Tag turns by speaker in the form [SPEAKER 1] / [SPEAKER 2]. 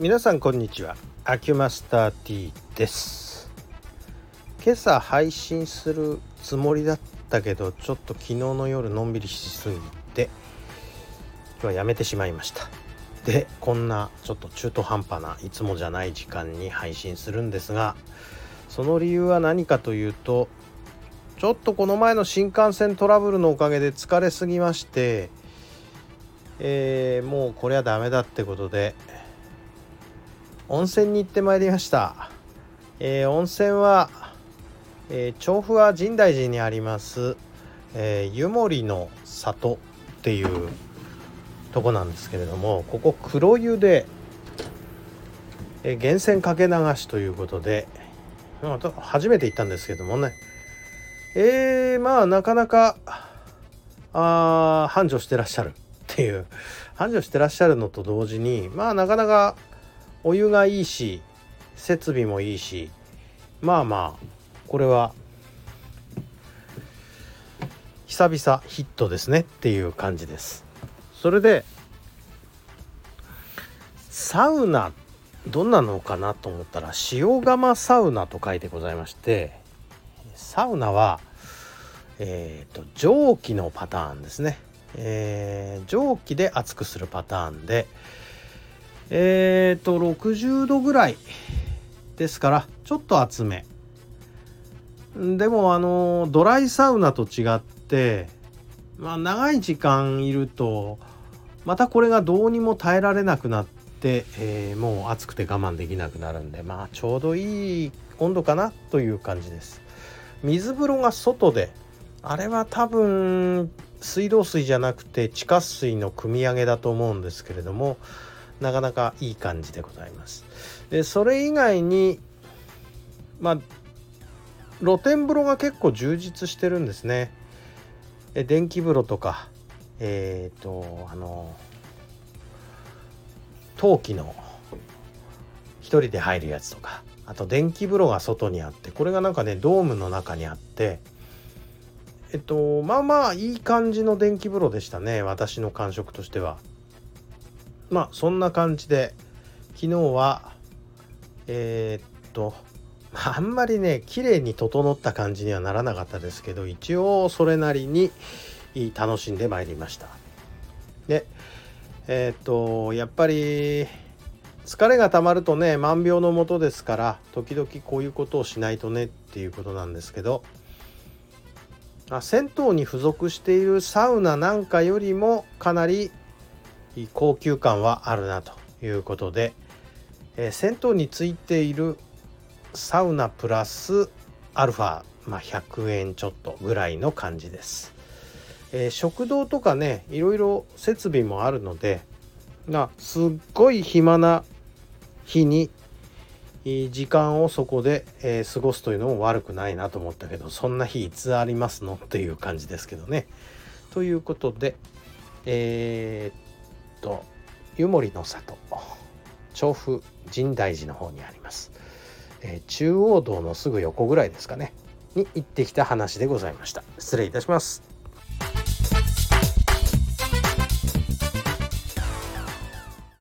[SPEAKER 1] 皆さんこんにちは。アキュマスター T です。今朝配信するつもりだったけどちょっと昨日の夜のんびりしすぎて今日はやめてしまいました。でこんなちょっと中途半端ないつもじゃない時間に配信するんですがその理由は何かというとちょっとこの前の新幹線トラブルのおかげで疲れすぎましてえー、もうこれはダメだってことで温泉に行ってまいりました、えー、温泉は、えー、調布は深大寺にあります、え湯守の里っていうとこなんですけれどもここ黒湯で、え源泉かけ流しということで初めて行ったんですけどもね。えー、まあなかなかあ繁盛してらっしゃるっていう。繁盛してらっしゃるのと同時にまあなかなかお湯がいいし設備もいいしまあまあこれは久々ヒットですねっていう感じです。それでサウナどんなのかなと思ったら塩釜サウナと書いてございましてサウナはえーと蒸気のパターンですね。えー、蒸気で熱くするパターンでえっ、と60度ぐらいですからちょっと厚め。でもあのドライサウナと違ってまあ長い時間いるとまたこれがどうにも耐えられなくなって、えー、もう暑くて我慢できなくなるんでまあちょうどいい温度かなという感じです。水風呂が外であれは多分水道水じゃなくて地下水の汲み上げだと思うんですけれどもなかなかいい感じでございます。でそれ以外にまあ露天風呂が結構充実してるんですね。え電気風呂とかえっ、ー、とあの陶器の一人で入るやつとかあと電気風呂が外にあってこれがなんかねドームの中にあってえっとまあまあいい感じの電気風呂でしたね私の感触としてはまあそんな感じで昨日はえー、っとあんまりね綺麗に整った感じにはならなかったですけど一応それなりに楽しんでまいりました。でえー、っとやっぱり疲れがたまるとね万病のもとですから時々こういうことをしないとねっていうことなんですけどあ銭湯に付属しているサウナなんかよりもかなり高級感はあるなということで、えー、銭湯についているサウナプラスアルファ、まあ、100円ちょっとぐらいの感じです、えー、食堂とかねいろいろ設備もあるので、まあ、すっごい暇な日に時間をそこで、えー、過ごすというのも悪くないなと思ったけどそんな日いつありますの？っていう感じですけどね。ということでえー、っと湯守の里調布深大寺の方にあります、えー、中央道のすぐ横ぐらいですかねに行ってきた話でございました。失礼いたします。